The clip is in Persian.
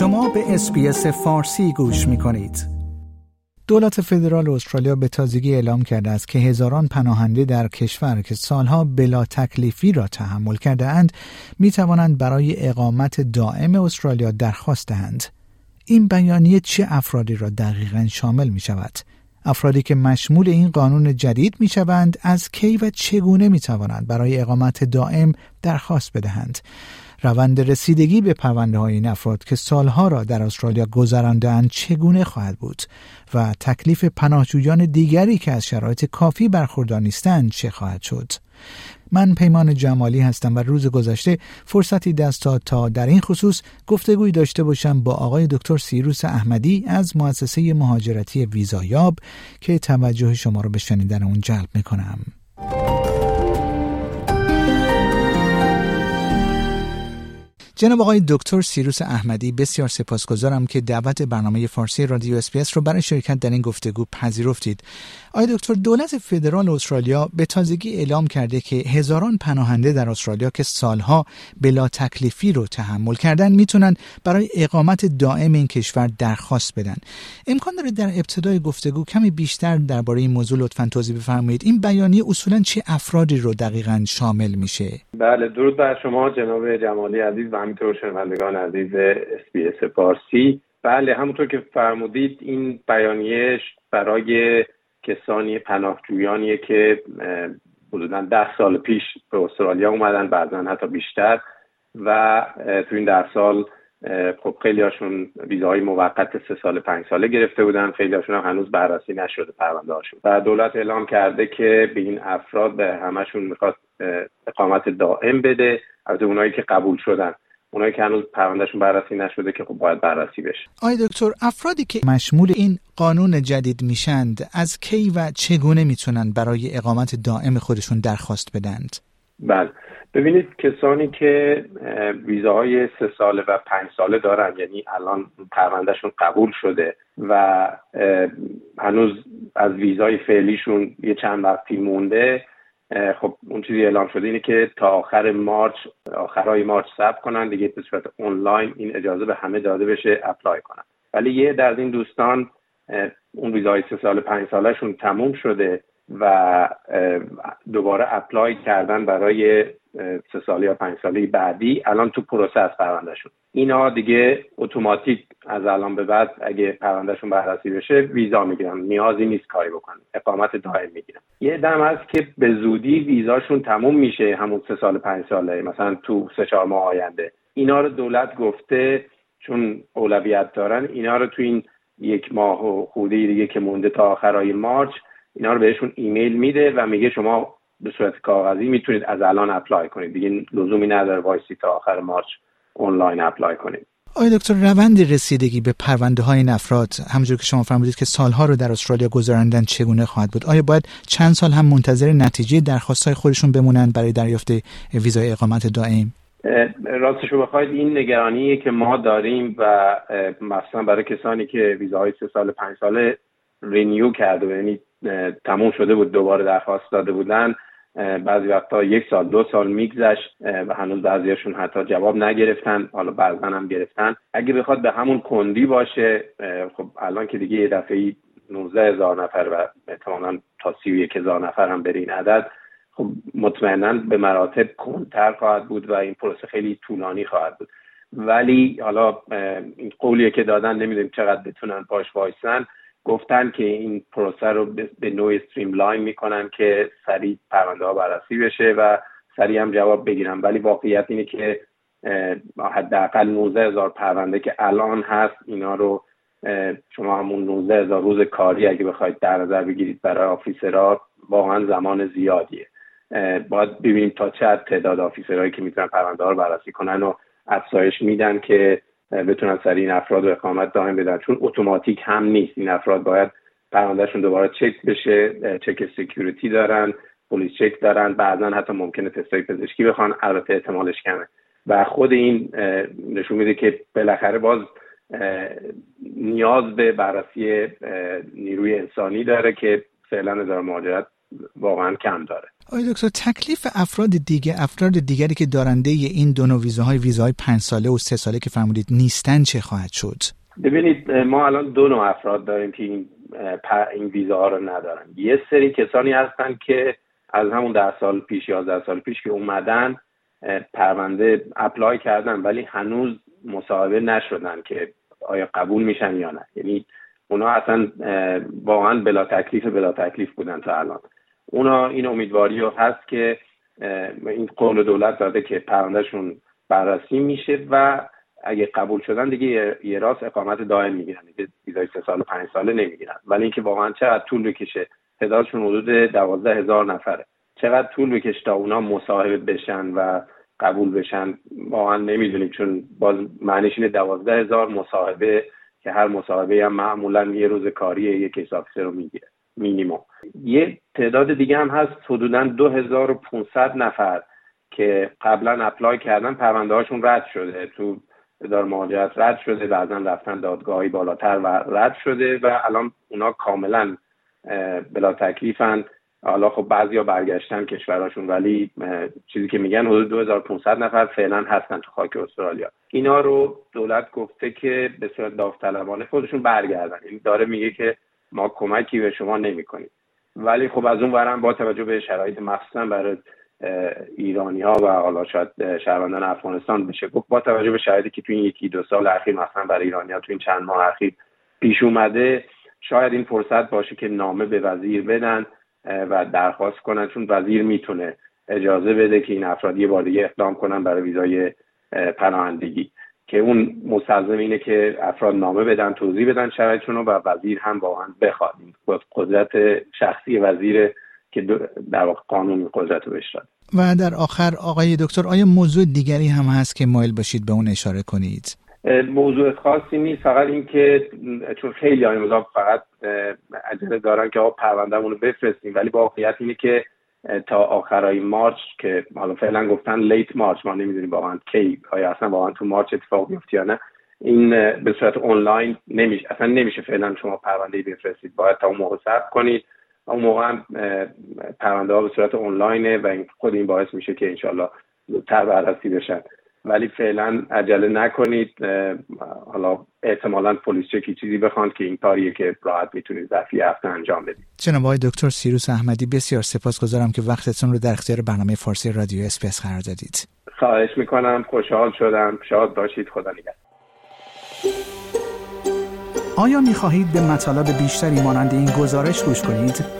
شما به SBS فارسی گوش می کنید. دولت فدرال استرالیا به تازگی اعلام کرده است که هزاران پناهنده در کشور که سالها بلا تکلیفی را تحمل کرده اند می توانند برای اقامت دائم استرالیا درخواست دهند. این بیانیه چه افرادی را دقیقا شامل می شود؟ افرادی که مشمول این قانون جدید می شوند از کی و چگونه می توانند برای اقامت دائم درخواست بدهند روند رسیدگی به پرونده های این افراد که سالها را در استرالیا گذراندهاند چگونه خواهد بود و تکلیف پناهجویان دیگری که از شرایط کافی برخوردار نیستند چه خواهد شد من پیمان جمالی هستم و روز گذشته فرصتی دست داد تا در این خصوص گفتگوی داشته باشم با آقای دکتر سیروس احمدی از مؤسسه مهاجرتی ویزایاب که توجه شما را به شنیدن اون جلب می‌کنم. جناب آقای دکتر سیروس احمدی بسیار سپاسگزارم که دعوت برنامه فارسی رادیو اسپیس رو برای شرکت در این گفتگو پذیرفتید. آقای دکتر دولت فدرال استرالیا به تازگی اعلام کرده که هزاران پناهنده در استرالیا که سالها بلا تکلیفی رو تحمل کردن می‌تونن برای اقامت دائم این کشور درخواست بدن. امکان داره در ابتدای گفتگو کمی بیشتر درباره این موضوع لطفا توضیح بفرمایید. این بیانیه اصولا چه افرادی رو دقیقا شامل میشه؟ بله درود بر شما جناب جمالی عزیز و همینطور شنوندگان عزیز اسپیس فارسی. بله همونطور که فرمودید این بیانیه برای کسانی پناهجویانیه که حدودا ده سال پیش به استرالیا اومدن بعضا حتی بیشتر. و تو این ده سال خب خیلی هاشون ویزاهای موقت سه سال پنج ساله گرفته بودن. خیلی هاشون هم هنوز بررسی نشده پرونده هاشون. و دولت اعلام کرده که به این افراد به همشون می‌خواد اقامت دائم بده. از اونایی که قبول شدن. اونایی که هنوز پروندهشون بررسی نشده که خب باید بررسی بشه. آقای دکتر افرادی که مشمول این قانون جدید میشند از کی و چگونه می‌تونن برای اقامت دائم خودشون درخواست بدند؟ بله. ببینید کسانی که ویزاهای سه ساله و پنج ساله دارن یعنی الان پروندهشون قبول شده و هنوز از ویزای فعلیشون یه چند وقتی مونده خب اون چیزی اعلام شده اینه که تا آخر March آخرای March ثبت کنن دیگه به صورت آنلاین این اجازه به همه داده بشه apply کنن. ولی یه عده از این دوستان اون ویزای سه سال پنج سالشون تموم شده و دوباره apply کردن برای سه ساله یا پنج ساله بعدی الان تو process پروندهشون. اینا دیگه اتوماتیک از الان به بعد اگه پروندهشون بررسی بشه ویزا می‌گیرن. نیازی نیست کاری بکنن. اقامت دائم می‌گیرن. یه عده هم هست که به زودی ویزاشون تموم میشه همون سه سال پنج ساله مثلا تو سه چهار ماه آینده. اینا رو دولت گفته چون اولویت دارن اینا رو تو این یک ماه و خورده دیگه که مونده تا آخرای March اینا رو بهشون ایمیل میده و میگه شما به صورت کاغذی می‌تونید از الان apply کنید. دیگه لزومی نداره وایسی تا آخر March آنلاین apply کنید. آقای دکتر روند رسیدگی به پرونده های این افراد همونجور که شما فرمودید که سالها رو در استرالیا گذراندن چگونه خواهد بود؟ آیا باید چند سال هم منتظر نتیجه درخواست های خودشون بمونن برای دریافت ویزای اقامت دائم؟ راستش رو بخواید این نگرانی که ما داریم و مثلا برای کسانی که ویزاهای سه سال پنج ساله رینیو کرده یعنی تموم شده بود دوباره درخواست داده بودن. بعضی وقتا یک سال دو سال میگذشت و هنوز بعضیاشون حتی جواب نگرفتن حالا بعضا هم گرفتن. اگه بخواد به همون کندی باشه خب الان که دیگه یه دفعه 19 هزار نفر و احتمالا تا 31 هزار نفر هم بره این عدد خب مطمئنا به مراتب کندتر خواهد بود و این پروسه خیلی طولانی خواهد بود. ولی حالا این قولیه که دادن نمی‌دونیم چقدر بتونن پاش وایسن. گفتن که این پروسه رو به نوع لاین می‌کنن که سریع پرونده ها بررسی بشه و سریع هم جواب بگیرن. ولی واقعیت اینه که حداقل 19 هزار پرونده که الان هست اینا رو شما همون 19 هزار روز کاری اگه بخواید در نظر بگیرید برای officer ها واقعا زمان زیادیه. باید ببینیم تا چه تعداد officer هایی که می‌تونن پرونده ها رو بررسی کنن و افزایش میدن که بتونن سریع این افراد رو اقامت دائم بدن. چون اتوماتیک هم نیست. این افراد باید پروندهشون دوباره چک بشه چک security دارن police check دارن. بعضا حتی ممکنه تستای پزشکی بخوان البته احتمالش کمه. و خود این نشون میده که بالاخره باز نیاز به بررسی نیروی انسانی داره که فعلا اداره مهاجرت واقعا کم داره. آقای دکتر تکلیف افراد دیگه افراد دیگری که دارنده این دو نوع ویزاهای ویزاهای پنج ساله و سه ساله که فرمودید نیستن چه خواهد شد؟ ببینید ما الان دو نوع افراد داریم که این این ویزاها رو ندارن. یه سری کسانی هستن که از همون ده سال پیش یازده سال پیش که اومدن پرونده اپلای کردن ولی هنوز مصاحبه نشدن که آیا قبول میشن یا نه. یعنی اونا اصلا واقعا بلا تکلیف بلا تکلیف بودن تا الان. اونا این امیدواری هست که این قول دولت داده که پروندهشون بررسی میشه و اگه قبول شدن دیگه یه راست اقامت دائم می‌گیرن دیگه ویزای سه سال و پنج ساله نمی‌گیرن. ولی اینکه واقعا چقدر طول بکشه تعدادشون حدود دوازده هزار نفره. چقدر طول بکشه تا اونا مصاحبه بشن و قبول بشن واقعا نمی‌دونیم. چون باز معنیش اینه دوازده هزار مصاحبه که هر مصاحبه هم معمولا یه روز کاری یک case رو می‌گیره مینیموم یه تعداد دیگه هم هست حدودا 2500 نفر که قبلا apply کردن پرونده هاشون رد شده. تو اداره مهاجرت رد شده بعضا رفتن دادگاهی بالاتر و رد شده و الان اونا کاملا بلا تکلیفن. حالا خب بعضیا برگشتن کشورهاشون ولی چیزی که میگن حدود 2500 نفر فعلا هستن تو خاک استرالیا. اینا رو دولت گفته که به صورت داوطلبانه خودشون برگردن. این یعنی داره میگه که ما کمکی به شما نمی‌کنیم. ولی خب از اون ورم با توجه به شرایط مخصوصا برای ایرانی ها و حالا شاید شهروندان افغانستان بشه گفت با توجه به شرایطی که تو این یکی دو سال اخیر مثلا برای ایرانی ها تو این چند ماه اخیر پیش اومده شاید این فرصت باشه که نامه به وزیر بدن و درخواست کنن چون وزیر می‌تونه اجازه بده که این افراد یه بار دیگه اقدام کنن برای ویزای پناهندگی. که اون مستلزم اینه که افراد نامه بدن توضیح بدن شرایطشون و وزیر هم واقعا بخواد. قدرت شخصی وزیر که در واقع قانون قدرت رو بهش و در آخر آقای دکتر آیا موضوع دیگری هم هست که مایل باشید به اون اشاره کنید؟ موضوع خاصی نیست. فقط اینکه چون خیلی های فقط عجله دارن که آقا پروندهمون رو بفرستیم ولی واقعیت اینه که تا آخرای مارچ که حالا فعلا گفتن لیت مارچ ما نمی‌دونیم واقعا کی آیا اصلا واقعا تو مارچ اتفاق میفته یا نه. این به صورت آنلاین نمیشه اصلا نمیشه فعلا شما پرونده بفرستید. باید تا اون موقع صبر کنید. اون موقع هم پرونده ها به صورت آنلاینه و این خود این باعث میشه که انشالله زودتر بررسی بشن. ولی فعلا عجله نکنید. حالا احتمالا police check ی چیزی بخوان که این کاریه که راحت می‌تونید ظرف یه هفته انجام بدید. جناب آقای دکتر سیروس احمدی بسیار سپاسگزارم که وقتتون رو در اختیار برنامه فارسی رادیو SBS قرار دادید. خواهش می‌کنم. خوشحال شدم. شاد باشید. خدا نگهدار. آیا می خواهید به مطالب بیشتری مانند این گزارش گوش کنید؟